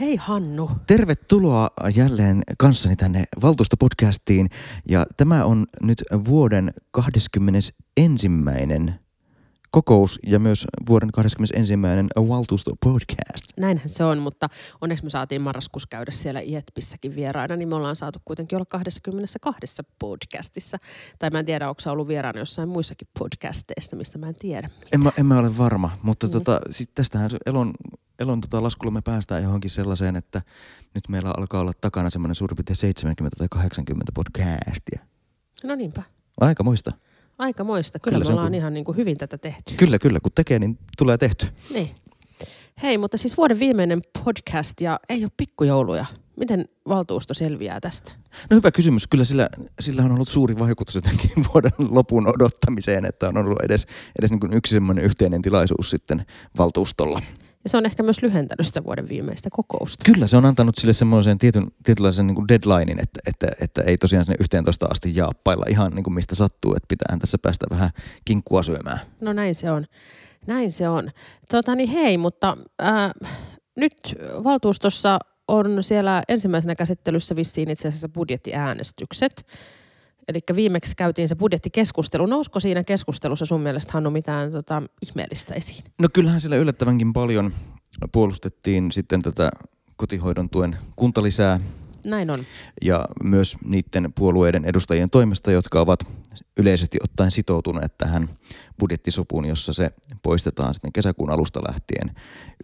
hei Hannu. Tervetuloa jälleen kanssani tänne Valtuustopodcastiin. Ja tämä on nyt vuoden 21. kokous ja myös vuoden 21. Valtuusto-podcast. Näinhän se on, mutta onneksi me saatiin marraskuussa käydä siellä Ietpissäkin vieraana, niin me ollaan saatu kuitenkin olla 22 podcastissa. Tai mä en tiedä, onko ollut vieraana jossain muissakin podcasteista, mistä mä en tiedä. En mä, en mä ole varma, mutta mm. tota, sit tästähän Elon elon tota laskulla me päästään johonkin sellaiseen, että nyt meillä alkaa olla takana semmoinen suurin piirtein 70 tai 80 podcastia. No niinpä. Aika muista. Aika muista. Kyllä, kyllä me ollaan kun... ihan niin kuin hyvin tätä tehty. Kyllä, kyllä. Kun tekee, niin tulee tehty. Niin. Hei, mutta siis vuoden viimeinen podcast ja ei ole pikkujouluja. Miten valtuusto selviää tästä? No hyvä kysymys. Kyllä sillä, sillä on ollut suuri vaikutus jotenkin vuoden lopun odottamiseen, että on ollut edes, edes niin kuin yksi semmoinen yhteinen tilaisuus sitten valtuustolla. Ja se on ehkä myös lyhentänyt sitä vuoden viimeistä kokousta. Kyllä, se on antanut sille semmoisen tietyn, tietynlaisen niin deadlinein, että, että, että, ei tosiaan sinne 11 asti jaappailla ihan niin kuin mistä sattuu, että pitää tässä päästä vähän kinkkua syömään. No näin se on. Näin se on. Tota niin hei, mutta äh, nyt valtuustossa on siellä ensimmäisenä käsittelyssä vissiin itse asiassa budjettiäänestykset. Eli viimeksi käytiin se budjettikeskustelu. Nousko siinä keskustelussa sun mielestä, Hannu, mitään tota, ihmeellistä esiin? No kyllähän siellä yllättävänkin paljon puolustettiin sitten tätä kotihoidon tuen kuntalisää. Näin on. Ja myös niiden puolueiden edustajien toimesta, jotka ovat yleisesti ottaen sitoutuneet tähän budjettisopuun, jossa se poistetaan sitten kesäkuun alusta lähtien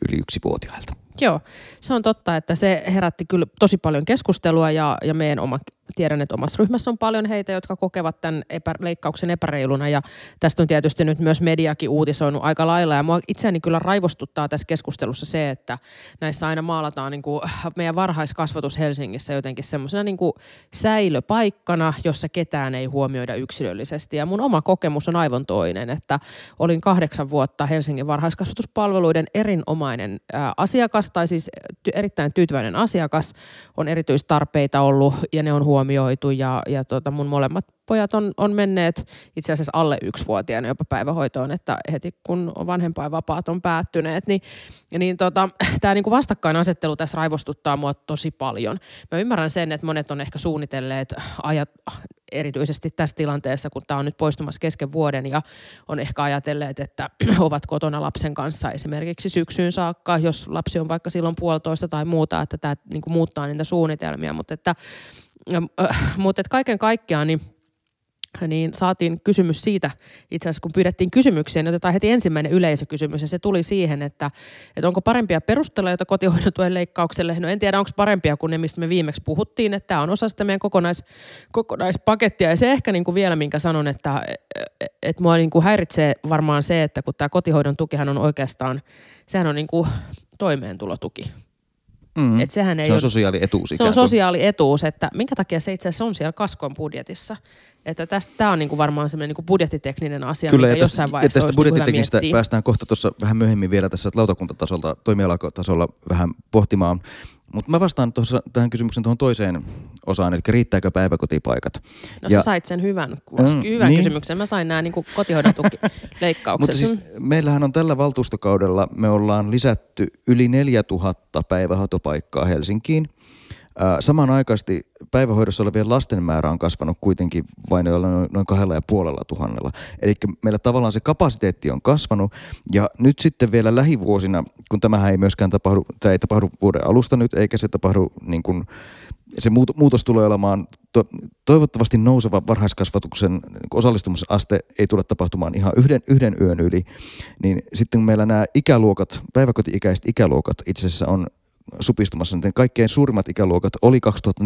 yli yksivuotiailta. Joo, se on totta, että se herätti kyllä tosi paljon keskustelua ja, ja meidän oma, tiedän, että omassa ryhmässä on paljon heitä, jotka kokevat tämän epä, leikkauksen epäreiluna ja tästä on tietysti nyt myös mediakin uutisoinut aika lailla ja mua itseäni kyllä raivostuttaa tässä keskustelussa se, että näissä aina maalataan niin kuin meidän varhaiskasvatus Helsingissä jotenkin semmoisena niin säilöpaikkana, jossa ketään ei huomioida yksilöllisesti ja mun oma kokemus on aivan toinen, että olin kahdeksan vuotta Helsingin varhaiskasvatuspalveluiden erinomainen ää, asiakas tai siis ty- erittäin tyytyväinen asiakas. On erityistarpeita ollut ja ne on huomioitu ja, ja tota mun molemmat pojat on, on menneet itse asiassa alle yksivuotiaana jopa päivähoitoon, että heti kun vanhempainvapaat on päättyneet, niin, niin tota, tämä niinku vastakkainasettelu tässä raivostuttaa mua tosi paljon. Mä ymmärrän sen, että monet on ehkä suunnitelleet ajat, erityisesti tässä tilanteessa, kun tämä on nyt poistumassa kesken vuoden ja on ehkä ajatelleet, että ovat kotona lapsen kanssa esimerkiksi syksyyn saakka, jos lapsi on vaikka silloin puolitoista tai muuta, että tämä niin muuttaa niitä suunnitelmia, mutta että, mutta että kaiken kaikkiaan niin niin saatiin kysymys siitä, itse asiassa kun pyydettiin kysymyksiä, niin otetaan heti ensimmäinen yleisökysymys ja se tuli siihen, että, että onko parempia perusteluja kotihoidon tuen leikkaukselle. No en tiedä, onko parempia kuin ne, mistä me viimeksi puhuttiin, että tämä on osa sitä meidän kokonais, kokonaispakettia ja se ehkä niin kuin vielä, minkä sanon, että, että mua niin kuin häiritsee varmaan se, että kun tämä kotihoidon tukihan on oikeastaan, sehän on niin kuin toimeentulotuki. Mm. Et sehän ei se on ole, sosiaalietuus Se on sosiaalietuus, että minkä takia se itse asiassa on siellä kaskon budjetissa. Että tästä, tämä on niin kuin varmaan semmoinen niin budjettitekninen asia, Kyllä, mikä tästä, jossain vaiheessa ja tästä budjettiteknistä niin päästään kohta tuossa vähän myöhemmin vielä tässä lautakuntatasolta, toimialatasolla vähän pohtimaan. Mutta mä vastaan tuossa, tähän kysymykseen tuohon toiseen osaan, eli riittääkö päiväkotipaikat. No ja, sä sait sen hyvän, mm, hyvän niin. kysymyksen. Mä sain nämä niin kotihoidon leikkaukset. Mutta siis meillähän on tällä valtuustokaudella, me ollaan lisätty yli 4000 päivähoitopaikkaa Helsinkiin – Samanaikaisesti päivähoidossa olevien lasten määrä on kasvanut kuitenkin vain noin kahdella ja puolella tuhannella. Eli meillä tavallaan se kapasiteetti on kasvanut ja nyt sitten vielä lähivuosina, kun tämähän ei myöskään tapahdu, tämä ei tapahdu vuoden alusta nyt eikä se tapahdu niin kuin, se muutos tulee olemaan to, toivottavasti nouseva varhaiskasvatuksen osallistumisaste ei tule tapahtumaan ihan yhden, yhden yön yli, niin sitten meillä nämä ikäluokat, päiväkoti-ikäiset ikäluokat itse asiassa on supistumassa, niin kaikkein suurimmat ikäluokat oli 2014-2015,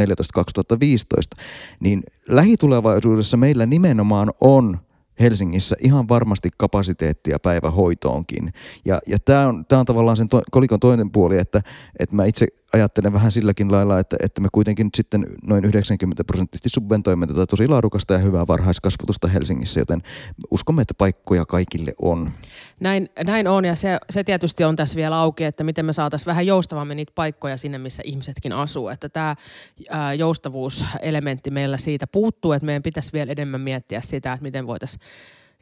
niin lähitulevaisuudessa meillä nimenomaan on Helsingissä ihan varmasti kapasiteettia päivähoitoonkin. Ja, ja tämä on, tää on tavallaan sen to, kolikon toinen puoli, että, että mä itse ajattelen vähän silläkin lailla, että, että me kuitenkin nyt sitten noin 90 prosenttisesti subventoimme tätä tosi laadukasta ja hyvää varhaiskasvatusta Helsingissä, joten uskomme, että paikkoja kaikille on. Näin, näin on ja se, se tietysti on tässä vielä auki, että miten me saataisiin vähän joustavammin niitä paikkoja sinne, missä ihmisetkin asuu. Että tämä joustavuuselementti meillä siitä puuttuu, että meidän pitäisi vielä enemmän miettiä sitä, että miten voitaisiin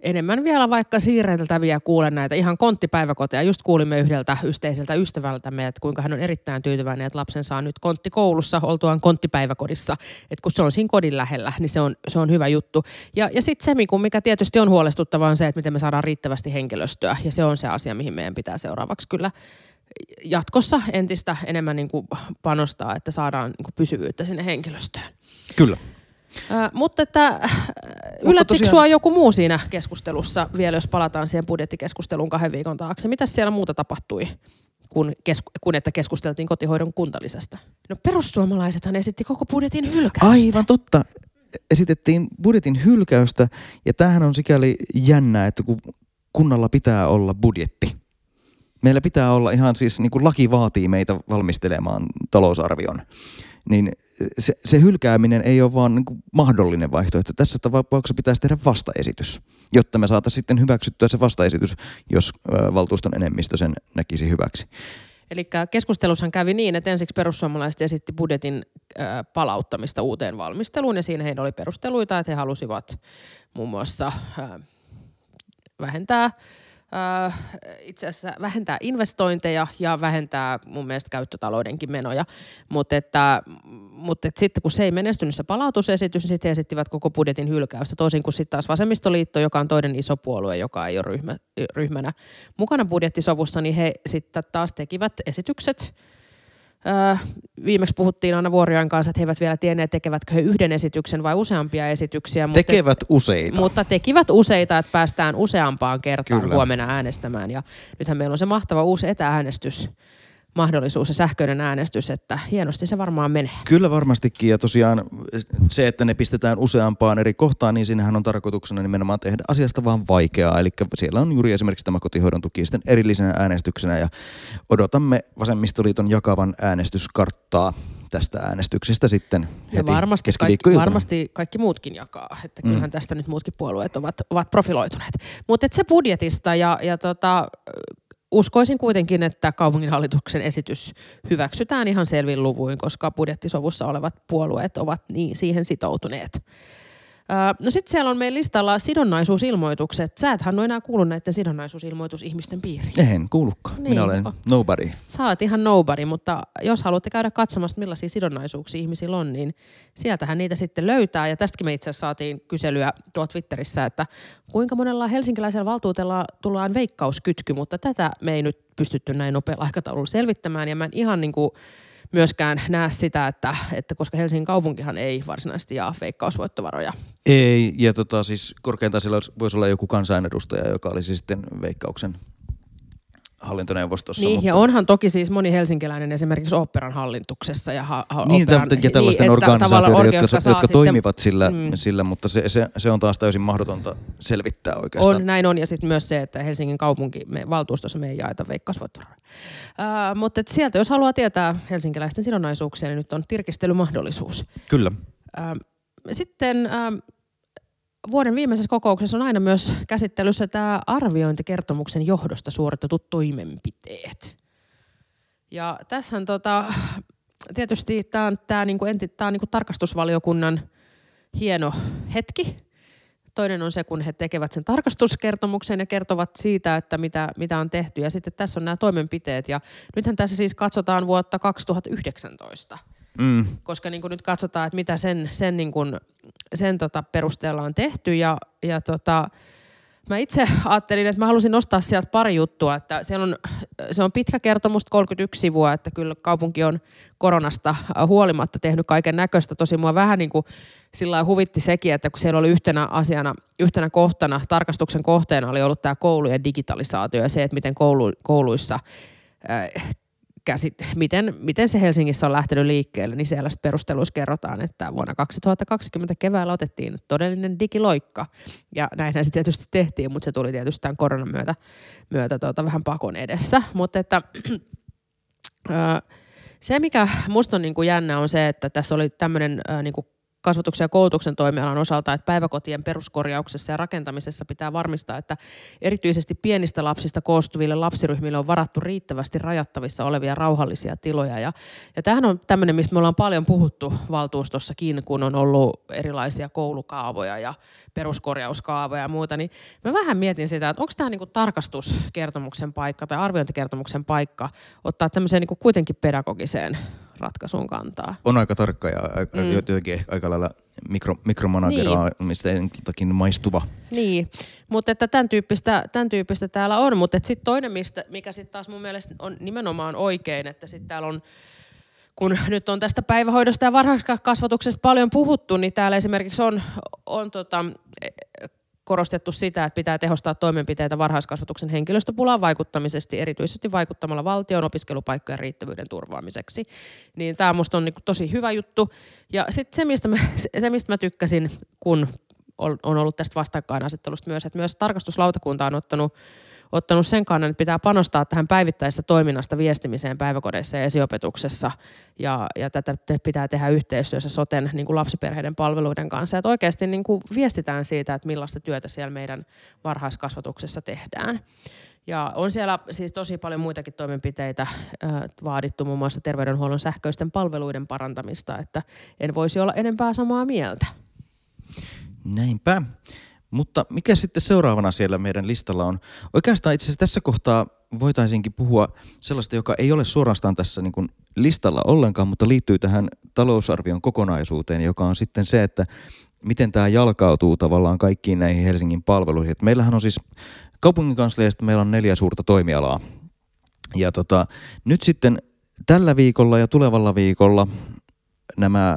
enemmän vielä vaikka siirreltäviä kuulen näitä ihan konttipäiväkoteja. Just kuulimme yhdeltä yhteiseltä ystävältämme, että kuinka hän on erittäin tyytyväinen, että lapsen saa nyt konttikoulussa oltuaan konttipäiväkodissa. Että kun se on siinä kodin lähellä, niin se on, se on hyvä juttu. Ja, ja sitten se, mikä tietysti on huolestuttavaa, on se, että miten me saadaan riittävästi henkilöstöä. Ja se on se asia, mihin meidän pitää seuraavaksi kyllä jatkossa entistä enemmän niin kuin panostaa, että saadaan niin kuin pysyvyyttä sinne henkilöstöön. Kyllä. Äh, mutta että yllättikö tosiaan... sua joku muu siinä keskustelussa vielä, jos palataan siihen budjettikeskusteluun kahden viikon taakse? Mitä siellä muuta tapahtui, kun, kes- kun että keskusteltiin kotihoidon kuntalisästä? No perussuomalaisethan esitti koko budjetin hylkäystä. Aivan totta. Esitettiin budjetin hylkäystä ja tämähän on sikäli jännä, että kun kunnalla pitää olla budjetti. Meillä pitää olla ihan siis, niin kuin laki vaatii meitä valmistelemaan talousarvion niin se, se hylkääminen ei ole vaan niin mahdollinen vaihtoehto. Tässä tapauksessa pitäisi tehdä vastaesitys, jotta me saataisiin sitten hyväksyttyä se vastaesitys, jos valtuuston enemmistö sen näkisi hyväksi. Eli keskustelussahan kävi niin, että ensiksi perussuomalaiset esitti budjetin palauttamista uuteen valmisteluun ja siinä heillä oli perusteluita, että he halusivat muun muassa vähentää äh, itse asiassa vähentää investointeja ja vähentää mun mielestä käyttötaloudenkin menoja. Mutta että, mutta että sitten kun se ei menestynyt se palautusesitys, niin sitten he esittivät koko budjetin hylkäystä. Toisin kuin sitten taas Vasemmistoliitto, joka on toinen iso puolue, joka ei ole ryhmä, ryhmänä mukana budjettisovussa, niin he sitten taas tekivät esitykset – Öö, viimeksi puhuttiin Anna Vuorijoen kanssa, että he eivät vielä tienneet, tekevätkö he yhden esityksen vai useampia esityksiä. Mutta, tekevät useita. Mutta tekivät useita, että päästään useampaan kertaan Kyllä. huomenna äänestämään. Ja nythän meillä on se mahtava uusi etääänestys mahdollisuus ja sähköinen äänestys, että hienosti se varmaan menee. Kyllä varmastikin ja tosiaan se, että ne pistetään useampaan eri kohtaan, niin siinähän on tarkoituksena nimenomaan tehdä asiasta vaan vaikeaa. Eli siellä on juuri esimerkiksi tämä kotihoidon tuki sitten erillisenä äänestyksenä ja odotamme vasemmistoliiton jakavan äänestyskarttaa tästä äänestyksestä sitten heti ja varmasti kaikki, varmasti kaikki muutkin jakaa, että kyllähän mm. tästä nyt muutkin puolueet ovat, ovat profiloituneet. Mutta se budjetista ja, ja tota, uskoisin kuitenkin, että kaupunginhallituksen esitys hyväksytään ihan selvin luvuin, koska budjettisovussa olevat puolueet ovat niin siihen sitoutuneet. No sitten siellä on meidän listalla sidonnaisuusilmoitukset. Sä ethän ole enää kuullut näiden sidonnaisuusilmoitusihmisten piiriin. En kuulukaan. Niin. Minä olen nobody. Sä olet ihan nobody, mutta jos haluatte käydä katsomassa, millaisia sidonnaisuuksia ihmisillä on, niin sieltähän niitä sitten löytää. Ja tästäkin me itse asiassa saatiin kyselyä tuolla Twitterissä, että kuinka monella helsinkiläisellä valtuutella tullaan veikkauskytky, mutta tätä me ei nyt pystytty näin nopealla aikataululla selvittämään. Ja mä en ihan niin kuin myöskään näe sitä, että, että koska Helsingin kaupunkihan ei varsinaisesti jaa veikkausvoittovaroja. Ei, ja tota, siis korkeintaan siellä voisi olla joku kansanedustaja, joka olisi sitten veikkauksen hallintoneuvostossa. Niin, mutta... ja onhan toki siis moni helsinkiläinen esimerkiksi operan hallituksessa. Ja, ha, ha, niin, operan, ja tällaisten niin, organisaatioiden, jotka, jotka, jotka toimivat sillä, mm. sillä mutta se, se, se on taas täysin mahdotonta selvittää oikeastaan. On, näin on, ja sitten myös se, että Helsingin kaupunki, me, valtuustossa me ei jaeta veikkausvoittorahoja. Uh, mutta et sieltä, jos haluaa tietää helsinkiläisten sidonnaisuuksia, niin nyt on tirkistelymahdollisuus. Kyllä. Uh, sitten uh, vuoden viimeisessä kokouksessa on aina myös käsittelyssä tämä arviointikertomuksen johdosta suoritetut toimenpiteet. Ja tässähän tota, tietysti tämä on, tää niinku, tää on niinku tarkastusvaliokunnan hieno hetki. Toinen on se, kun he tekevät sen tarkastuskertomuksen ja kertovat siitä, että mitä, mitä on tehty. Ja sitten tässä on nämä toimenpiteet. Ja nythän tässä siis katsotaan vuotta 2019. Mm. Koska niin kuin nyt katsotaan, että mitä sen, sen, niin kuin, sen tota perusteella on tehty ja, ja tota, Mä itse ajattelin, että mä halusin nostaa sieltä pari juttua, että on, se on pitkä kertomus, 31 sivua, että kyllä kaupunki on koronasta huolimatta tehnyt kaiken näköistä. Tosi mua vähän niin kuin sillä huvitti sekin, että kun siellä oli yhtenä asiana, yhtenä kohtana, tarkastuksen kohteena oli ollut tämä koulujen digitalisaatio ja se, että miten koulu, kouluissa käsit, miten, miten se Helsingissä on lähtenyt liikkeelle, niin siellä perusteluissa kerrotaan, että vuonna 2020 keväällä otettiin todellinen digiloikka. Ja näinhän se tietysti tehtiin, mutta se tuli tietysti tämän koronan myötä, myötä tuota, vähän pakon edessä. Mutta että se, mikä musta on niin kuin jännä, on se, että tässä oli tämmöinen niin kuin kasvatuksen ja koulutuksen toimialan osalta, että päiväkotien peruskorjauksessa ja rakentamisessa pitää varmistaa, että erityisesti pienistä lapsista koostuville lapsiryhmille on varattu riittävästi rajattavissa olevia rauhallisia tiloja. Ja, ja tämähän on tämmöinen, mistä me ollaan paljon puhuttu valtuustossakin, kun on ollut erilaisia koulukaavoja ja peruskorjauskaavoja ja muuta, niin mä vähän mietin sitä, että onko tämä niinku tarkastuskertomuksen paikka tai arviointikertomuksen paikka ottaa tämmöiseen niinku kuitenkin pedagogiseen ratkaisuun kantaa. On aika tarkka ja aika, mm. jotenkin aika lailla mikro, mikromanageroimistakin niin. maistuva. Niin, mutta että tämän tyyppistä, tämän tyyppistä täällä on. Mutta sitten toinen, mistä, mikä sitten taas mun mielestä on nimenomaan oikein, että sitten täällä on kun nyt on tästä päivähoidosta ja varhaiskasvatuksesta paljon puhuttu, niin täällä esimerkiksi on, on tota, korostettu sitä, että pitää tehostaa toimenpiteitä varhaiskasvatuksen henkilöstöpulaan vaikuttamisesti, erityisesti vaikuttamalla valtion opiskelupaikkojen riittävyyden turvaamiseksi. Niin tämä musta on niin tosi hyvä juttu. Ja sitten se, mistä mä, se, mistä mä tykkäsin, kun on ollut tästä vastakkainasettelusta myös, että myös tarkastuslautakunta on ottanut ottanut sen kannan, että pitää panostaa tähän päivittäisessä toiminnasta viestimiseen päiväkodeissa ja esiopetuksessa. Ja, ja tätä pitää tehdä yhteistyössä soten niin kuin lapsiperheiden palveluiden kanssa. Että oikeasti niin kuin viestitään siitä, että millaista työtä siellä meidän varhaiskasvatuksessa tehdään. Ja on siellä siis tosi paljon muitakin toimenpiteitä vaadittu, muun muassa terveydenhuollon sähköisten palveluiden parantamista, että en voisi olla enempää samaa mieltä. Näinpä. Mutta mikä sitten seuraavana siellä meidän listalla on? Oikeastaan itse asiassa tässä kohtaa voitaisinkin puhua sellaista, joka ei ole suorastaan tässä niin kuin listalla ollenkaan, mutta liittyy tähän talousarvion kokonaisuuteen, joka on sitten se, että miten tämä jalkautuu tavallaan kaikkiin näihin Helsingin palveluihin. Et meillähän on siis kaupungin kanssa meillä on neljä suurta toimialaa. Ja tota, nyt sitten tällä viikolla ja tulevalla viikolla nämä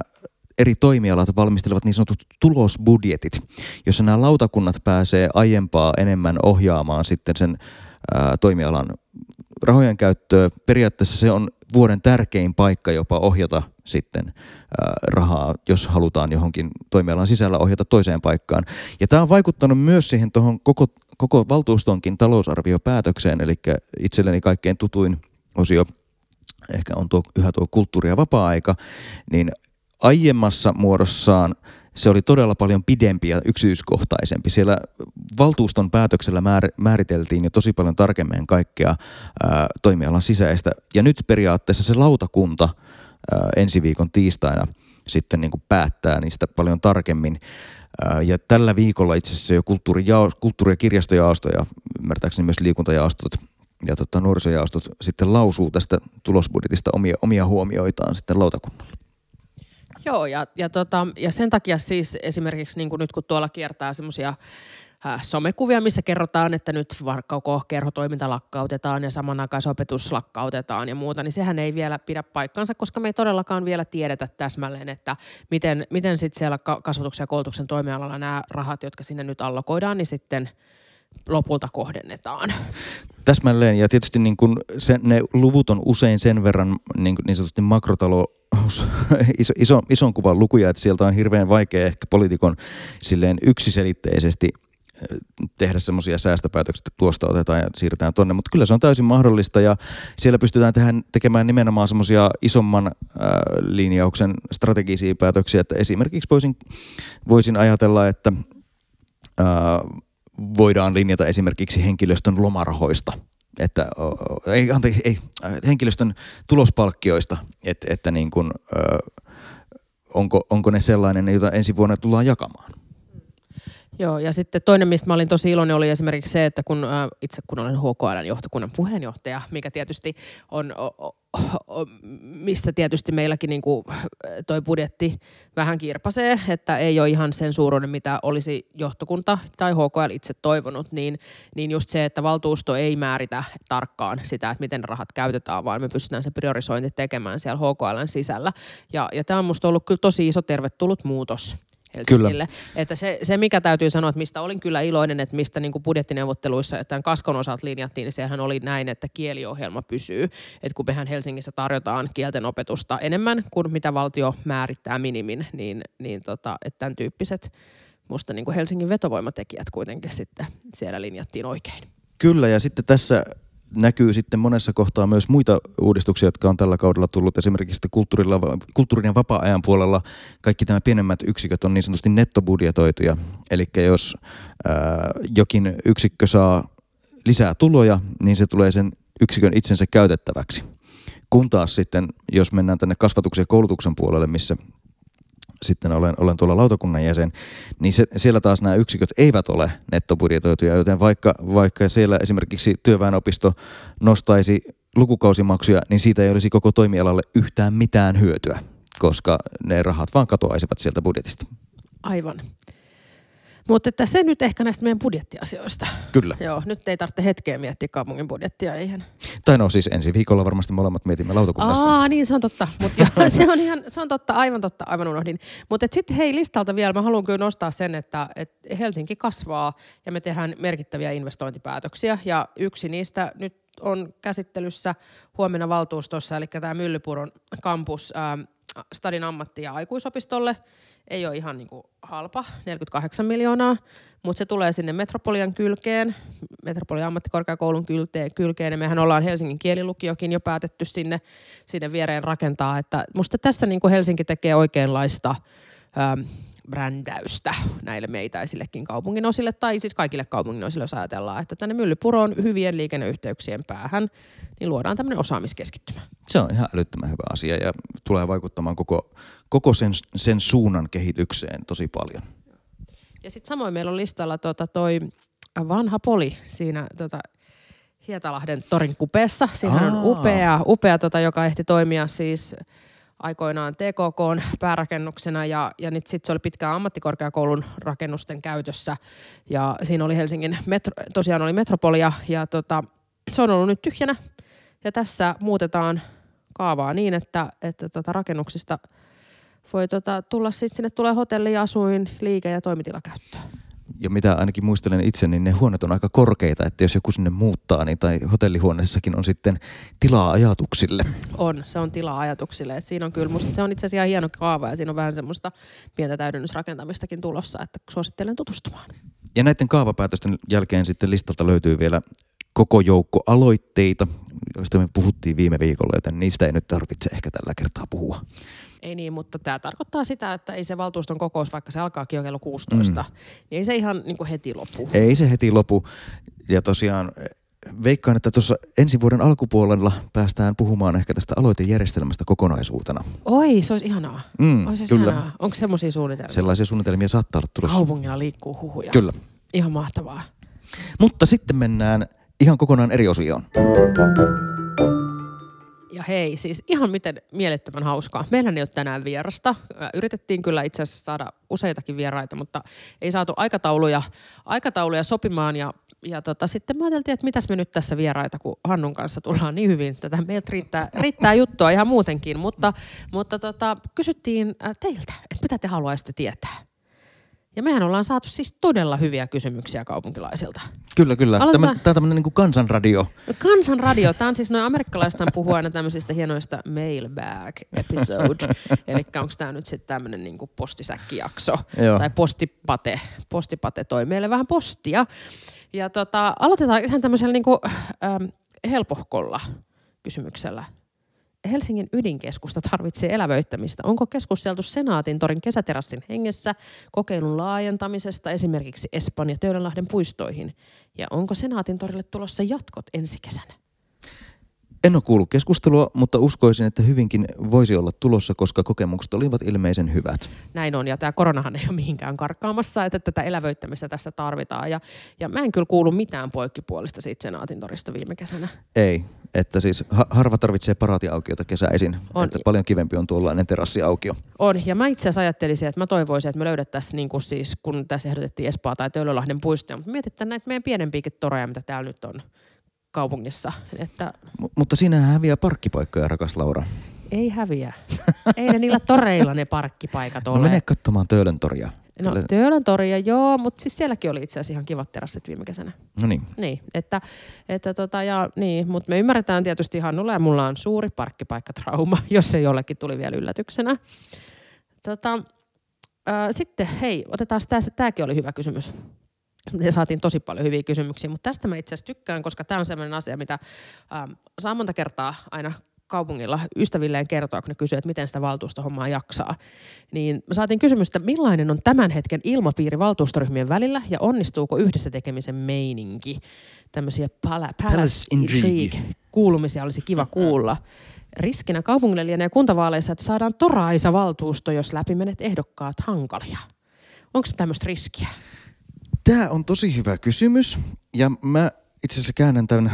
eri toimialat valmistelevat niin sanotut tulosbudjetit, jossa nämä lautakunnat pääsee aiempaa enemmän ohjaamaan sitten sen ää, toimialan rahojen käyttöä. Periaatteessa se on vuoden tärkein paikka jopa ohjata sitten ää, rahaa, jos halutaan johonkin toimialan sisällä ohjata toiseen paikkaan. Ja tämä on vaikuttanut myös siihen tuohon koko, koko valtuustonkin talousarviopäätökseen, eli itselleni kaikkein tutuin osio ehkä on tuo, yhä tuo kulttuuri- ja vapaa-aika, niin aiemmassa muodossaan se oli todella paljon pidempi ja yksityiskohtaisempi. Siellä valtuuston päätöksellä määr, määriteltiin jo tosi paljon tarkemmin kaikkea ää, toimialan sisäistä. Ja nyt periaatteessa se lautakunta ää, ensi viikon tiistaina sitten niin kuin päättää niistä paljon tarkemmin. Ää, ja tällä viikolla itse asiassa jo kulttuuri- kulttuuri- ja kirjastojaosto ja ymmärtääkseni myös liikuntajaostot ja tota, nuorisojaostot sitten lausuu tästä tulosbudjetista omia, omia huomioitaan sitten lautakunnalle. Joo, ja, ja, tota, ja sen takia siis esimerkiksi niin kuin nyt kun tuolla kiertää semmoisia äh, somekuvia, missä kerrotaan, että nyt vaikka koko kerhotoiminta lakkautetaan ja samanaikaisopetus lakkautetaan ja muuta, niin sehän ei vielä pidä paikkansa, koska me ei todellakaan vielä tiedetä täsmälleen, että miten, miten sitten siellä kasvatuksen ja koulutuksen toimialalla nämä rahat, jotka sinne nyt allokoidaan, niin sitten lopulta kohdennetaan. Täsmälleen, ja tietysti niin kun se, ne luvut on usein sen verran niin, niin sanotusti makrotalo iso, iso, ison kuvan lukuja, että sieltä on hirveän vaikea ehkä poliitikon silleen yksiselitteisesti äh, tehdä semmoisia säästöpäätöksiä, että tuosta otetaan ja siirretään tonne, mutta kyllä se on täysin mahdollista ja siellä pystytään tehdä, tekemään nimenomaan semmoisia isomman äh, linjauksen strategisia päätöksiä, että esimerkiksi voisin, voisin ajatella, että äh, voidaan linjata esimerkiksi henkilöstön lomarahoista – että, ei, anteeksi, ei, henkilöstön tulospalkkioista, että, että niin kuin, onko, onko ne sellainen, jota ensi vuonna tullaan jakamaan. Joo, ja sitten toinen, mistä mä olin tosi iloinen, oli esimerkiksi se, että kun äh, itse kun olen HKLn johtokunnan puheenjohtaja, mikä tietysti on, missä tietysti meilläkin niin kuin toi budjetti vähän kirpasee, että ei ole ihan sen suuruuden, mitä olisi johtokunta tai HKL itse toivonut, niin, niin just se, että valtuusto ei määritä tarkkaan sitä, että miten rahat käytetään, vaan me pystytään se priorisointi tekemään siellä HKLn sisällä. Ja, ja tämä on musta ollut kyllä tosi iso tervetullut muutos Helsingille. Kyllä. Että se, se, mikä täytyy sanoa, että mistä olin kyllä iloinen, että mistä niin kuin budjettineuvotteluissa että tämän kaskon osalta linjattiin, niin sehän oli näin, että kieliohjelma pysyy. Että kun mehän Helsingissä tarjotaan kielten opetusta enemmän kuin mitä valtio määrittää minimin, niin, niin tota, että tämän tyyppiset musta niin kuin Helsingin vetovoimatekijät kuitenkin sitten siellä linjattiin oikein. Kyllä, ja sitten tässä näkyy sitten monessa kohtaa myös muita uudistuksia, jotka on tällä kaudella tullut. Esimerkiksi kulttuurin ja vapaa-ajan puolella kaikki nämä pienemmät yksiköt on niin sanotusti nettobudjetoituja. Eli jos ää, jokin yksikkö saa lisää tuloja, niin se tulee sen yksikön itsensä käytettäväksi. Kun taas sitten, jos mennään tänne kasvatuksen ja koulutuksen puolelle, missä sitten olen, olen tuolla lautakunnan jäsen, niin se, siellä taas nämä yksiköt eivät ole nettobudjetoituja, joten vaikka, vaikka siellä esimerkiksi työväenopisto nostaisi lukukausimaksuja, niin siitä ei olisi koko toimialalle yhtään mitään hyötyä, koska ne rahat vaan katoaisivat sieltä budjetista. Aivan. Mutta että se nyt ehkä näistä meidän budjettiasioista. Kyllä. Joo, nyt ei tarvitse hetkeä miettiä kaupungin budjettia, eihän. Tai no siis ensi viikolla varmasti molemmat mietimme lautakunnassa. Aa, niin se on totta. Mut jo, se on ihan, se on totta, aivan totta, aivan unohdin. Mutta sitten hei listalta vielä, mä haluan kyllä nostaa sen, että, että Helsinki kasvaa ja me tehdään merkittäviä investointipäätöksiä. Ja yksi niistä nyt on käsittelyssä huomenna valtuustossa, eli tämä Myllypuron kampus ää, Stadin ammatti- ja aikuisopistolle – ei ole ihan niin kuin halpa, 48 miljoonaa, mutta se tulee sinne Metropolian kylkeen, Metropolian ammattikorkeakoulun kylkeen, kylkeen ja mehän ollaan Helsingin kielilukiokin jo päätetty sinne, sinne viereen rakentaa, että musta tässä niin kuin Helsinki tekee oikeanlaista ähm, brändäystä näille meitäisillekin kaupungin osille, tai siis kaikille kaupungin osille, jos ajatellaan, että tänne Myllypuroon hyvien liikenneyhteyksien päähän, niin luodaan tämmöinen osaamiskeskittymä. Se on ihan älyttömän hyvä asia ja tulee vaikuttamaan koko, koko sen, sen suunnan kehitykseen tosi paljon. Ja sitten samoin meillä on listalla tota toi vanha poli siinä tota Hietalahden torin kupeessa. Siinä on upea, upea tota, joka ehti toimia siis aikoinaan TKK päärakennuksena ja, ja nyt sitten se oli pitkään ammattikorkeakoulun rakennusten käytössä. Ja siinä oli Helsingin, metro, tosiaan oli metropolia ja tota, se on ollut nyt tyhjänä. Ja tässä muutetaan kaavaa niin, että, että tota rakennuksista voi tota, tulla sitten sinne tulee hotelli, asuin, liike- ja toimitilakäyttöön ja mitä ainakin muistelen itse, niin ne huoneet on aika korkeita, että jos joku sinne muuttaa, niin tai hotellihuoneessakin on sitten tilaa ajatuksille. On, se on tilaa ajatuksille. Et siinä on kyllä, musta se on itse asiassa hieno kaava ja siinä on vähän semmoista pientä täydennysrakentamistakin tulossa, että suosittelen tutustumaan. Ja näiden kaavapäätösten jälkeen sitten listalta löytyy vielä koko joukko aloitteita, joista me puhuttiin viime viikolla, joten niistä ei nyt tarvitse ehkä tällä kertaa puhua. Ei niin, mutta tämä tarkoittaa sitä, että ei se valtuuston kokous, vaikka se alkaakin jo kello 16, mm. niin ei se ihan niin kuin heti lopu. Ei se heti lopu. Ja tosiaan veikkaan, että tuossa ensi vuoden alkupuolella päästään puhumaan ehkä tästä aloitejärjestelmästä kokonaisuutena. Oi, se olisi ihanaa. Mm, olisi kyllä. ihanaa. Onko semmoisia suunnitelmia? Sellaisia suunnitelmia saattaa olla tulossa. Kaupungilla liikkuu huhuja. Kyllä. Ihan mahtavaa. Mutta sitten mennään ihan kokonaan eri osioon. Ja hei, siis ihan miten mielettömän hauskaa. Meillä ei ole tänään vierasta. Yritettiin kyllä itse asiassa saada useitakin vieraita, mutta ei saatu aikatauluja, aikatauluja sopimaan. Ja, ja tota, sitten mä ajateltiin, että mitäs me nyt tässä vieraita, kun Hannun kanssa tullaan niin hyvin. Tätä meiltä riittää, riittää juttua ihan muutenkin, mutta, mutta tota, kysyttiin teiltä, että mitä te haluaisitte tietää. Ja mehän ollaan saatu siis todella hyviä kysymyksiä kaupunkilaisilta. Kyllä, kyllä. Aloitetaan... Tämä, tämä on tämmöinen niin kansanradio. Kansanradio. Tämä on siis, noin amerikkalaiset puhuu aina tämmöisistä hienoista mailbag episode. Eli onko tämä nyt sitten tämmöinen niin postisäkkijakso. Joo. Tai postipate. Postipate toi meille vähän postia. Ja tota, aloitetaan ihan tämmöisellä niin kuin, ähm, helpohkolla kysymyksellä. Helsingin ydinkeskusta tarvitsee elävöittämistä. Onko keskusteltu Senaatin torin kesäterassin hengessä kokeilun laajentamisesta esimerkiksi Espan ja Töölönlahden puistoihin? Ja onko Senaatin torille tulossa jatkot ensi kesänä? En ole kuullut keskustelua, mutta uskoisin, että hyvinkin voisi olla tulossa, koska kokemukset olivat ilmeisen hyvät. Näin on, ja tämä koronahan ei ole mihinkään karkkaamassa, että tätä elävöittämistä tässä tarvitaan. Ja, ja mä en kyllä kuulu mitään poikkipuolista siitä Senaatin torista viime kesänä. Ei, että siis harva tarvitsee paraatiaukiota kesäisin. On. Että paljon kivempi on tuollainen terassiaukio. On, ja mä itse asiassa ajattelisin, että mä toivoisin, että me löydettäisiin, niin kuin siis, kun tässä ehdotettiin Espaa tai Töölölahden puistoja, mutta mietitään näitä meidän pienempiäkin toreja, mitä täällä nyt on kaupungissa. Että... M- mutta siinä häviää parkkipaikkoja, rakas Laura. Ei häviä. Ei ne niillä toreilla ne parkkipaikat no ole. No mene katsomaan Töölön toria. No Töölön toria, joo, mutta siis sielläkin oli itse asiassa ihan kivat terassit viime kesänä. No niin. Niin, että, että tota, ja, niin, mutta me ymmärretään tietysti Hannulla ja mulla on suuri parkkipaikkatrauma, jos se jollekin tuli vielä yllätyksenä. Tota, äh, sitten hei, otetaan tässä, tämäkin oli hyvä kysymys. Me saatiin tosi paljon hyviä kysymyksiä, mutta tästä mä itse asiassa tykkään, koska tämä on sellainen asia, mitä ähm, saa monta kertaa aina kaupungilla ystävilleen kertoa, kun ne kysyvät, että miten sitä valtuustohommaa jaksaa. Niin me saatiin kysymystä, millainen on tämän hetken ilmapiiri valtuustoryhmien välillä ja onnistuuko yhdessä tekemisen meininki? Tämmöisiä pala, palace, intrigue. kuulumisia olisi kiva kuulla. Riskinä kaupungille lienee kuntavaaleissa, että saadaan toraisa valtuusto, jos läpi menet ehdokkaat hankalia. Onko tämmöistä riskiä? Tämä on tosi hyvä kysymys ja mä itse asiassa käännän tämän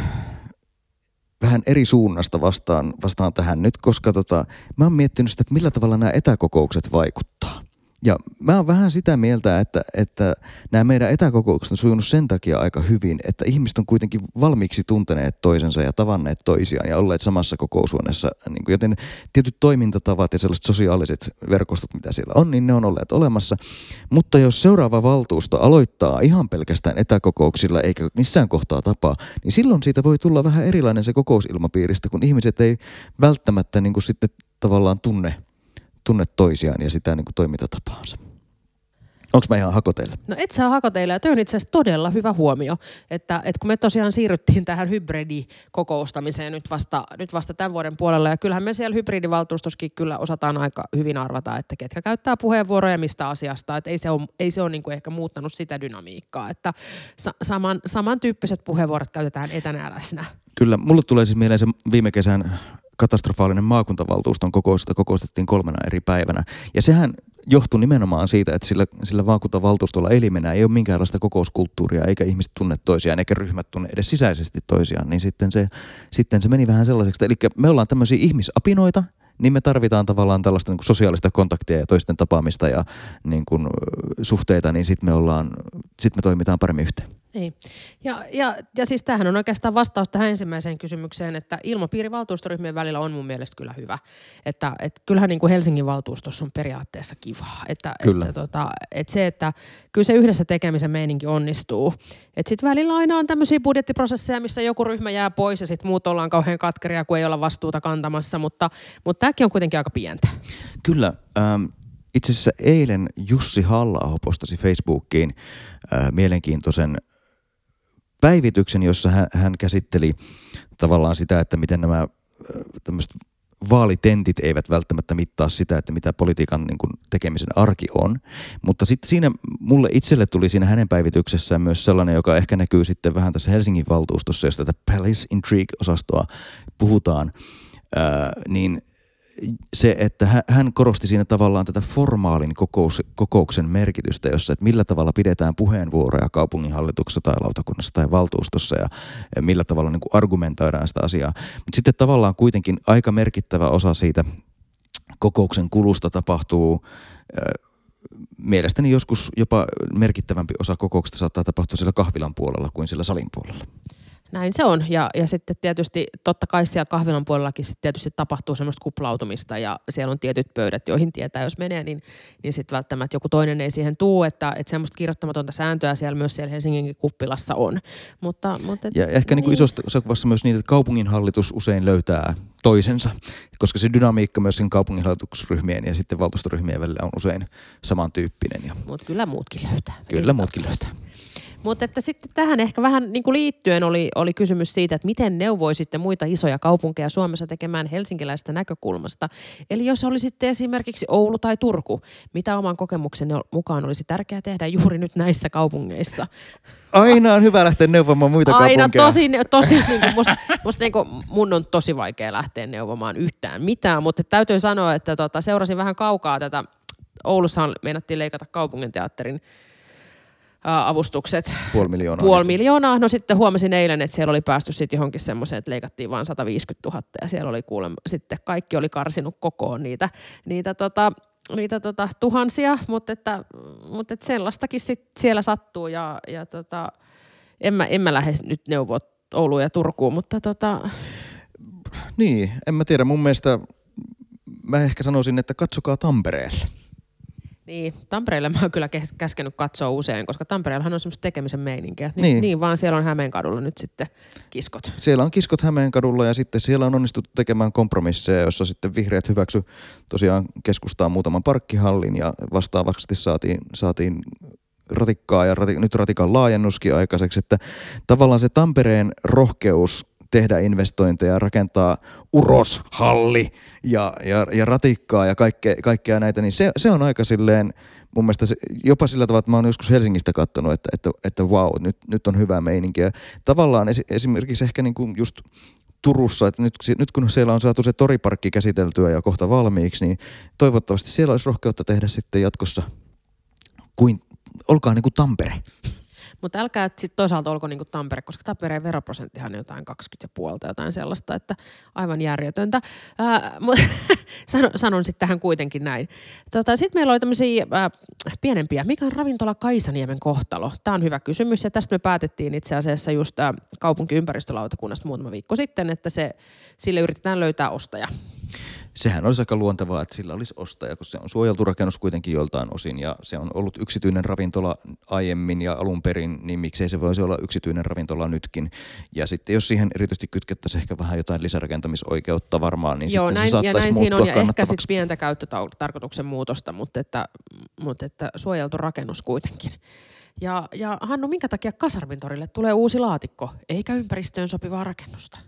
vähän eri suunnasta vastaan, vastaan tähän nyt, koska tota, mä oon miettinyt sitä, että millä tavalla nämä etäkokoukset vaikuttaa. Ja mä oon vähän sitä mieltä, että, että nämä meidän etäkokoukset on sujunut sen takia aika hyvin, että ihmiset on kuitenkin valmiiksi tunteneet toisensa ja tavanneet toisiaan ja olleet samassa kokoushuoneessa. Niin kuin, joten tietyt toimintatavat ja sellaiset sosiaaliset verkostot, mitä siellä on, niin ne on olleet olemassa. Mutta jos seuraava valtuusto aloittaa ihan pelkästään etäkokouksilla eikä missään kohtaa tapaa, niin silloin siitä voi tulla vähän erilainen se kokousilmapiiristä, kun ihmiset ei välttämättä niin kuin sitten tavallaan tunne tunne toisiaan ja sitä niin kuin toimintatapaansa. Onko mä ihan hakoteille? No et saa hakoteilla ja toi on itse asiassa todella hyvä huomio, että, että kun me tosiaan siirryttiin tähän hybridikokoustamiseen nyt vasta, nyt vasta tämän vuoden puolella ja kyllähän me siellä hybridivaltuustossakin kyllä osataan aika hyvin arvata, että ketkä käyttää puheenvuoroja mistä asiasta, että ei se ole, ei se ole niin kuin ehkä muuttanut sitä dynamiikkaa, että sa- saman, samantyyppiset puheenvuorot käytetään etänä läsnä. Kyllä, mulle tulee siis mieleen se viime kesän katastrofaalinen maakuntavaltuuston kokous, jota kokoustettiin kolmena eri päivänä. Ja sehän johtui nimenomaan siitä, että sillä, sillä maakuntavaltuustolla elimenä ei ole minkäänlaista kokouskulttuuria, eikä ihmiset tunne toisiaan, eikä ryhmät tunne edes sisäisesti toisiaan, niin sitten se, sitten se meni vähän sellaiseksi. Eli me ollaan tämmöisiä ihmisapinoita, niin me tarvitaan tavallaan tällaista niin kuin sosiaalista kontaktia ja toisten tapaamista ja niin kuin, suhteita, niin sitten me, ollaan, sit me toimitaan paremmin yhteen. Niin. Ja, ja, ja siis tämähän on oikeastaan vastaus tähän ensimmäiseen kysymykseen, että ilmapiiri valtuustoryhmien välillä on mun mielestä kyllä hyvä. Että et kyllähän niin kuin Helsingin valtuustossa on periaatteessa kivaa. Että, Kyllä. Että, tota, että se, että kyllä se yhdessä tekemisen meininki onnistuu. Että sitten välillä aina on tämmöisiä budjettiprosesseja, missä joku ryhmä jää pois ja sitten muut ollaan kauhean katkeria, kun ei olla vastuuta kantamassa. Mutta, mutta tämäkin on kuitenkin aika pientä. Kyllä. Ähm, itse asiassa eilen Jussi halla postasi Facebookiin äh, mielenkiintoisen päivityksen, jossa hän, hän käsitteli tavallaan sitä, että miten nämä tämmöiset vaalitentit eivät välttämättä mittaa sitä, että mitä politiikan niin kuin, tekemisen arki on. Mutta sitten siinä mulle itselle tuli siinä hänen päivityksessään myös sellainen, joka ehkä näkyy sitten vähän tässä Helsingin valtuustossa, jos tätä Palace Intrigue-osastoa puhutaan, ää, niin se, että hä- hän korosti siinä tavallaan tätä formaalin kokous, kokouksen merkitystä, jossa, että millä tavalla pidetään puheenvuoroja kaupunginhallituksessa tai lautakunnassa tai valtuustossa ja millä tavalla niin kuin argumentoidaan sitä asiaa. Mutta sitten tavallaan kuitenkin aika merkittävä osa siitä kokouksen kulusta tapahtuu mielestäni joskus jopa merkittävämpi osa kokouksesta saattaa tapahtua siellä kahvilan puolella kuin siellä salin puolella. Näin se on. Ja, ja sitten tietysti totta kai siellä kahvilan puolellakin sitten tietysti tapahtuu semmoista kuplautumista ja siellä on tietyt pöydät, joihin tietää, jos menee, niin, niin sitten välttämättä joku toinen ei siihen tuu, että, että semmoista kirjoittamatonta sääntöä siellä myös siellä Helsingin kuppilassa on. Mutta, mutta et, Ja ehkä niin kuin isossa kuvassa myös niin, että kaupunginhallitus usein löytää toisensa, koska se dynamiikka myös sen kaupunginhallitusryhmien ja sitten valtuustoryhmien välillä on usein samantyyppinen. Ja Mutta kyllä muutkin löytää. kyllä muutkin löytää. Mutta että sitten tähän ehkä vähän niin kuin liittyen oli, oli kysymys siitä, että miten neuvoisitte muita isoja kaupunkeja Suomessa tekemään helsinkiläistä näkökulmasta. Eli jos olisitte esimerkiksi Oulu tai Turku, mitä oman kokemuksenne mukaan olisi tärkeää tehdä juuri nyt näissä kaupungeissa? Aina on hyvä lähteä neuvomaan muita Aina kaupunkeja. tosi, tosi niin kuin musta, musta niin kuin mun on tosi vaikea lähteä neuvomaan yhtään mitään, mutta täytyy sanoa, että tota, seurasin vähän kaukaa tätä. Oulussa meinattiin leikata kaupunginteatterin avustukset Puoli miljoonaa. puoli niistä. miljoonaa. No sitten huomasin eilen, että siellä oli päästy sitten johonkin semmoiseen, että leikattiin vain 150 000 ja siellä oli kuulemma, sitten kaikki oli karsinut kokoon niitä, niitä, tota, niitä tota, tuhansia, mutta, että, mutta että sellaistakin sit siellä sattuu ja, ja tota, en, mä, en mä lähde nyt neuvoa Ouluun ja Turkuun, mutta tota, Niin, en mä tiedä. Mun mielestä mä ehkä sanoisin, että katsokaa Tampereelle. Niin, Tampereelle mä oon kyllä kä- käskenyt katsoa usein, koska Tampereellahan on semmoista tekemisen meininkiä. Niin, Niin. niin. niin vaan siellä on Hämeenkadulla nyt sitten kiskot. Siellä on kiskot Hämeenkadulla ja sitten siellä on onnistuttu tekemään kompromisseja, jossa sitten vihreät hyväksy tosiaan keskustaa muutaman parkkihallin ja vastaavasti saatiin, saatiin ratikkaa ja rati, nyt ratikan laajennuskin aikaiseksi, että tavallaan se Tampereen rohkeus tehdä investointeja, rakentaa uroshalli ja, ja, ja ratikkaa ja kaikkea, kaikkea näitä, niin se, se on aika silleen, mun mielestä se, jopa sillä tavalla, että mä oon joskus Helsingistä katsonut, että, että, että wow, nyt, nyt on hyvä meininki. Ja tavallaan esi, esimerkiksi ehkä niin kuin just Turussa, että nyt, nyt kun siellä on saatu se toriparkki käsiteltyä ja kohta valmiiksi, niin toivottavasti siellä olisi rohkeutta tehdä sitten jatkossa kuin, olkaa niin kuin Tampere. Mutta älkää sitten toisaalta olko niin kuin Tampere, koska Tampereen veroprosenttihan on jotain 20 ja puolta, jotain sellaista, että aivan järjetöntä. Ää, sanon, sanon sitten tähän kuitenkin näin. Tota, sitten meillä oli tämmöisiä pienempiä. Mikä on ravintola Kaisaniemen kohtalo? Tämä on hyvä kysymys ja tästä me päätettiin itse asiassa just kaupunkiympäristölautakunnasta muutama viikko sitten, että se, sille yritetään löytää ostaja sehän olisi aika luontevaa, että sillä olisi ostaja, koska se on suojeltu rakennus kuitenkin joltain osin ja se on ollut yksityinen ravintola aiemmin ja alun perin, niin miksei se voisi olla yksityinen ravintola nytkin. Ja sitten jos siihen erityisesti kytkettäisiin ehkä vähän jotain lisärakentamisoikeutta varmaan, niin Joo, sitten näin, se saattaisi ja näin siinä on, ja ehkä sitten pientä käyttötarkoituksen muutosta, mutta että, mutta että suojeltu rakennus kuitenkin. Ja, ja Hannu, minkä takia Kasarmintorille tulee uusi laatikko, eikä ympäristöön sopivaa rakennusta?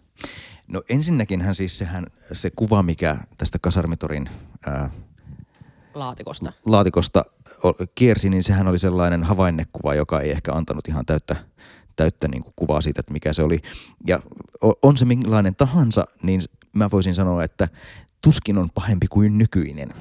No ensinnäkinhän siis sehän, se kuva, mikä tästä Kasarmitorin ää, laatikosta. laatikosta kiersi, niin sehän oli sellainen havainnekuva, joka ei ehkä antanut ihan täyttä, täyttä niin kuin kuvaa siitä, että mikä se oli. Ja on se minkälainen tahansa, niin mä voisin sanoa, että tuskin on pahempi kuin nykyinen.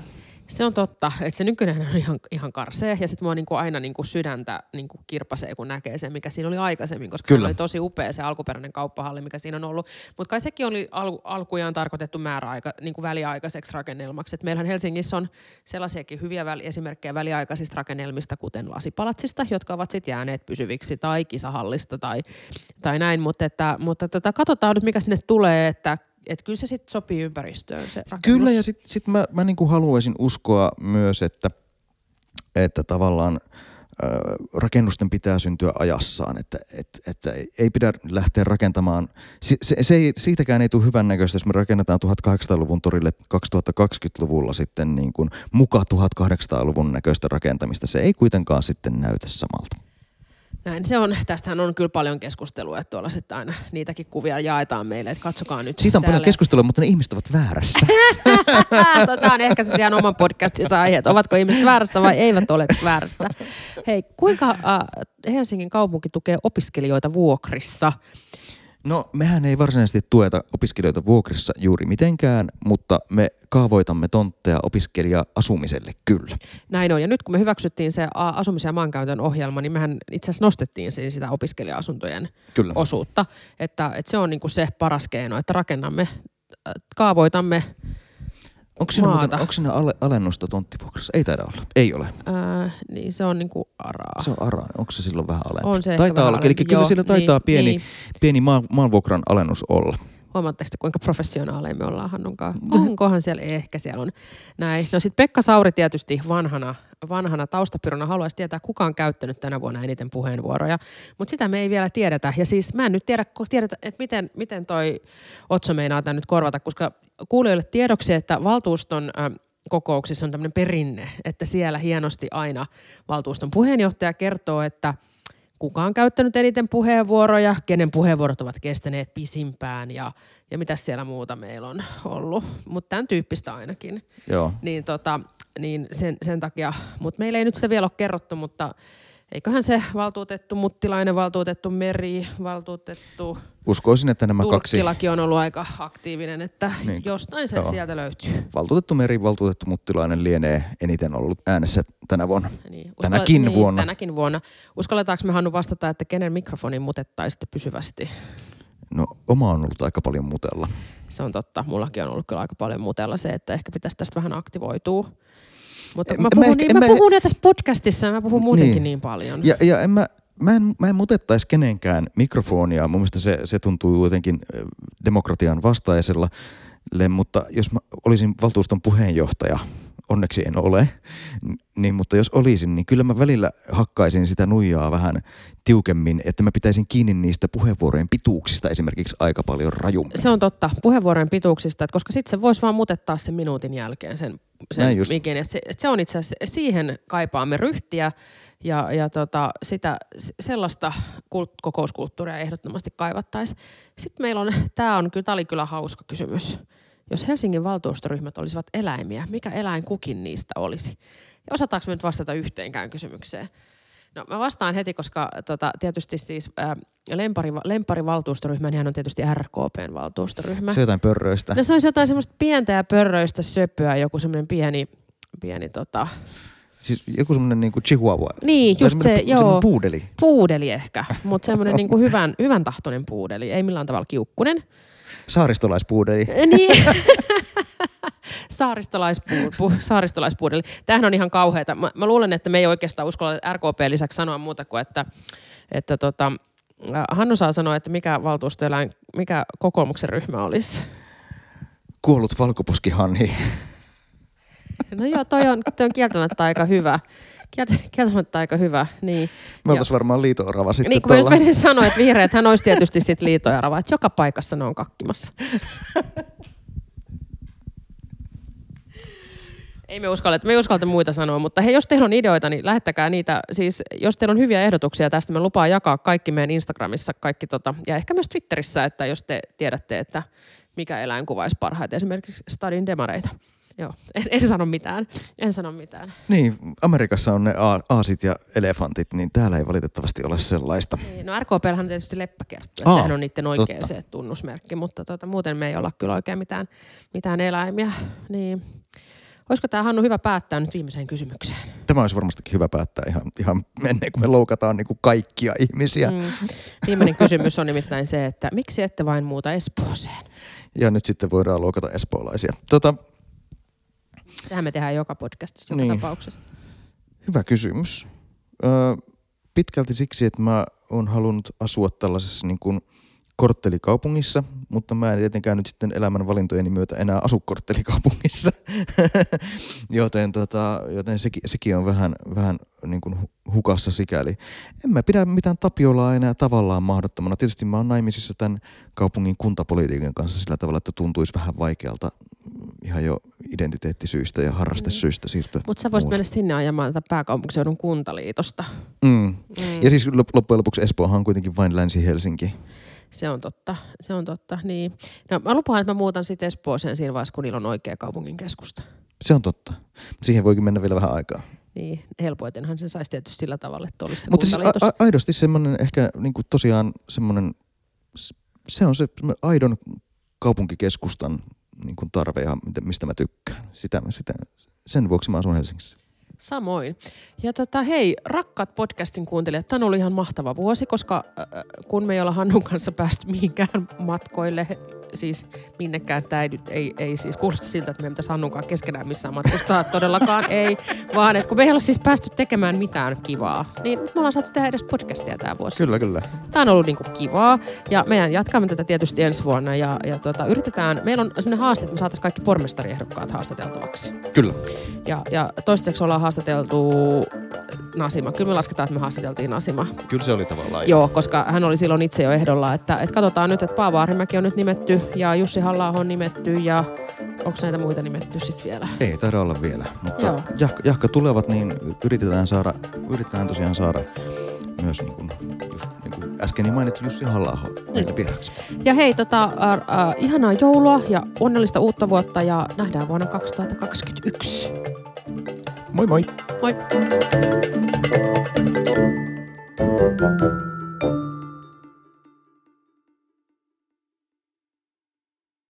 Se on totta, että se nykyinen on ihan, ihan karsea ja sitten mua niinku aina niinku sydäntä niinku kirpasee, kun näkee sen, mikä siinä oli aikaisemmin, koska Kyllä. se oli tosi upea se alkuperäinen kauppahalli, mikä siinä on ollut. Mutta kai sekin oli al- alkujaan tarkoitettu määräaika, niinku väliaikaiseksi rakennelmaksi. Et meillähän Helsingissä on sellaisiakin hyviä väli- esimerkkejä väliaikaisista rakennelmista, kuten lasipalatsista, jotka ovat sitten jääneet pysyviksi, tai kisahallista tai, tai näin. Mutta, että, mutta tota, katsotaan nyt, mikä sinne tulee, että että kyllä se sitten sopii ympäristöön se rakennus. Kyllä ja sitten sit mä, mä niinku haluaisin uskoa myös, että, että tavallaan rakennusten pitää syntyä ajassaan, että, että, että ei pidä lähteä rakentamaan, se, se, se ei, siitäkään ei tule hyvän näköistä, jos me rakennetaan 1800-luvun torille 2020-luvulla sitten niin kuin muka 1800-luvun näköistä rakentamista. Se ei kuitenkaan sitten näytä samalta. Näin se on. Tästähän on kyllä paljon keskustelua, että tuolla sitten aina niitäkin kuvia jaetaan meille, että katsokaa nyt. Siitä on täällä. paljon keskustelua, mutta ne ihmiset ovat väärässä. tota on ehkä sitten ihan oman podcastinsa aihe, että ovatko ihmiset väärässä vai eivät ole väärässä. Hei, kuinka äh, Helsingin kaupunki tukee opiskelijoita vuokrissa? No mehän ei varsinaisesti tueta opiskelijoita vuokrissa juuri mitenkään, mutta me kaavoitamme tontteja opiskelija-asumiselle kyllä. Näin on. Ja nyt kun me hyväksyttiin se asumisen ja maankäytön ohjelma, niin mehän itse asiassa nostettiin siis sitä opiskelija-asuntojen kyllä. osuutta. Että, että se on niin kuin se paras keino, että rakennamme, kaavoitamme Onko siinä, muuten, onko siinä ale, alennusta tonttivuokrassa? Ei taida olla. Ei ole. Öö, niin se on niinku araa. Se on araa. Onko se silloin vähän alempi? On se Taitaa olla. Eli kyllä sillä taitaa niin, pieni, niin. pieni maan, maanvuokran alennus olla. Huomaatteko kuinka professionaaleja me ollaan Hannunkaan? Onkohan siellä? Ehkä siellä on. Näin. No sitten Pekka Sauri tietysti vanhana, vanhana taustapyrona haluaisi tietää, kuka on käyttänyt tänä vuonna eniten puheenvuoroja. Mutta sitä me ei vielä tiedetä. Ja siis mä en nyt tiedä, tiedetä, että miten, miten toi Otso meinaa tämän nyt korvata, koska kuulijoille tiedoksi, että valtuuston äh, kokouksissa on tämmöinen perinne, että siellä hienosti aina valtuuston puheenjohtaja kertoo, että – kuka on käyttänyt eniten puheenvuoroja, kenen puheenvuorot ovat kestäneet pisimpään ja, ja mitä siellä muuta meillä on ollut. Mutta tämän tyyppistä ainakin. Joo. Niin, tota, niin sen, sen takia, mutta meillä ei nyt sitä vielä ole kerrottu, mutta eiköhän se valtuutettu Muttilainen, valtuutettu Meri, valtuutettu Uskoisin, että nämä kaksi... on ollut aika aktiivinen, että niin. jostain se Joo. sieltä löytyy. Valtuutettu Meri, valtuutettu Muttilainen lienee eniten ollut äänessä tänä vuonna. Niin. Uskall... Tänäkin niin, vuonna. Tänäkin vuonna. Uskalletaanko me Hannu vastata, että kenen mikrofonin mutettaisitte pysyvästi? No oma on ollut aika paljon mutella. Se on totta. Mullakin on ollut kyllä aika paljon mutella se, että ehkä pitäisi tästä vähän aktivoitua. Mutta mä puhun, mä, niin, mä, mä puhun tässä podcastissa mä puhun muutenkin niin, niin paljon. Ja, ja en mä, mä en, mä en mutettaisi kenenkään mikrofonia. Mun mielestä se, se tuntuu jotenkin demokratian vastaisella. Mutta jos mä olisin valtuuston puheenjohtaja, onneksi en ole, niin, mutta jos olisin, niin kyllä mä välillä hakkaisin sitä nuijaa vähän tiukemmin, että mä pitäisin kiinni niistä puheenvuorojen pituuksista esimerkiksi aika paljon rajummin. Se on totta, puheenvuorojen pituuksista, että koska sitten se voisi vaan mutettaa sen minuutin jälkeen sen, sen mikin. Se, se on itse asiassa, siihen kaipaamme ryhtiä Ja, ja tota, sitä, sellaista kult, kokouskulttuuria ehdottomasti kaivattaisiin. Sitten meillä on, tämä on, tämä oli kyllä hauska kysymys. Jos Helsingin valtuustoryhmät olisivat eläimiä, mikä eläin kukin niistä olisi? Ja osataanko me nyt vastata yhteenkään kysymykseen? No mä vastaan heti, koska tota, tietysti siis ää, lempari, lemparivaltuustoryhmä, niin hän on tietysti RKPn valtuustoryhmä. Se on jotain pörröistä. No se olisi jotain semmoista pientä ja pörröistä söpöä, joku semmoinen pieni, pieni tota... Siis joku semmoinen niinku chihuahua. Niin, just se, joo. puudeli. Puudeli ehkä, mutta semmoinen niinku hyvän, hyvän tahtoinen puudeli, ei millään tavalla kiukkunen. Saaristolaispuudeli. Niin. Saaristolaispu, saaristolaispuudeli. Tämähän on ihan kauheata. Mä, mä luulen, että me ei oikeastaan uskalla RKP lisäksi sanoa muuta kuin, että, että tota, Hannu saa sanoa, että mikä valtuustoeläin, mikä kokoomuksen ryhmä olisi. Kuollut valkoposkihanhi. No joo, toi on, toi on kieltämättä aika hyvä. Kieltämättä aika hyvä, niin. Me oltaisiin varmaan liitoorava sitten Niin, kun mä sanoa, että vihreät, hän olisi tietysti sitten liitoorava, että joka paikassa ne on kakkimassa. Ei me uskalleta, me ei uskalleta muita sanoa, mutta hei, jos teillä on ideoita, niin lähettäkää niitä. Siis jos teillä on hyviä ehdotuksia tästä, me lupaa jakaa kaikki meidän Instagramissa, kaikki tota, ja ehkä myös Twitterissä, että jos te tiedätte, että mikä eläin kuvaisi parhaiten esimerkiksi Stadin demareita. Joo, en, en sano mitään. En sano mitään. Niin, Amerikassa on ne aasit ja elefantit, niin täällä ei valitettavasti ole sellaista. Niin, no RKP on tietysti leppäkerttu, Aa, sehän on niiden oikea totta. se tunnusmerkki, mutta tota, muuten me ei olla kyllä oikein mitään, mitään eläimiä. Niin. Olisiko tämä Hannu hyvä päättää nyt viimeiseen kysymykseen? Tämä olisi varmastikin hyvä päättää ihan, ihan ennen kuin me loukataan niin kuin kaikkia ihmisiä. Mm. Viimeinen kysymys on nimittäin se, että miksi ette vain muuta Espooseen? Ja nyt sitten voidaan loukata espoolaisia. Tota, Sehän me tehdään joka podcastissa joka niin. tapauksessa. Hyvä kysymys. Öö, pitkälti siksi, että mä oon halunnut asua tällaisessa niin kuin – korttelikaupungissa, mutta mä en tietenkään nyt sitten elämän valintojeni myötä enää asu korttelikaupungissa. joten tota, joten sekin, sekin on vähän, vähän niin kuin hukassa sikäli. En mä pidä mitään Tapiolaa enää tavallaan mahdottomana. Tietysti mä oon naimisissa tämän kaupungin kuntapolitiikan kanssa sillä tavalla, että tuntuisi vähän vaikealta ihan jo identiteettisyistä ja harrastesyistä siirtyä. Mutta sä voisit mennä sinne ajamaan tätä pääkaupunkiseudun kuntaliitosta. Mm. Mm. Ja siis loppujen lopuksi Espoohan on kuitenkin vain Länsi-Helsinki. Se on totta, se on totta, niin. No, mä lupaan, että mä muutan sitten Espooseen siinä vaiheessa, kun niillä on oikea kaupungin keskusta. Se on totta. Siihen voikin mennä vielä vähän aikaa. Niin, helpoitenhan se saisi tietysti sillä tavalla, että olisi se Mutta siis a- a- aidosti semmoinen ehkä niin kuin tosiaan semmoinen, se on se aidon kaupunkikeskustan niin kuin tarve ja mistä mä tykkään. Sitä, sitä, sen vuoksi mä asun Helsingissä. Samoin. Ja tota, hei, rakkaat podcastin kuuntelijat, tämä on ollut ihan mahtava vuosi, koska äh, kun me ei olla Hannun kanssa päästy mihinkään matkoille siis minnekään. Tämä ei, ei, ei siis kuulosta siltä, että me pitäisi Hannunkaan keskenään missään matkustaa. Todellakaan ei, vaan että kun me ei ole siis päästy tekemään mitään kivaa, niin me ollaan saatu tehdä edes podcastia tämä vuosi. Kyllä, kyllä. Tämä on ollut niinku kivaa ja meidän jatkamme tätä tietysti ensi vuonna ja, ja tota, yritetään, meillä on sellainen haaste, että me saataisiin kaikki pormestariehdokkaat haastateltavaksi. Kyllä. Ja, ja toistaiseksi ollaan haastateltu Nasima. Kyllä me lasketaan, että me haastateltiin Nasima. Kyllä se oli tavallaan. Joo, koska hän oli silloin itse jo ehdolla, että, että katsotaan nyt, että Paavo Arhimäki on nyt nimetty ja Jussi halla on nimetty ja onko näitä muita nimetty sitten vielä? Ei taida olla vielä, mutta jahka, jahka, tulevat, niin yritetään, saada, yritetään tosiaan saada myös niin kuin, just niin kuin äsken mainittu Jussi halla niin. vieraksi. Ja hei, tota, äh, äh, ihanaa joulua ja onnellista uutta vuotta ja nähdään vuonna 2021. Moi moi. Moi.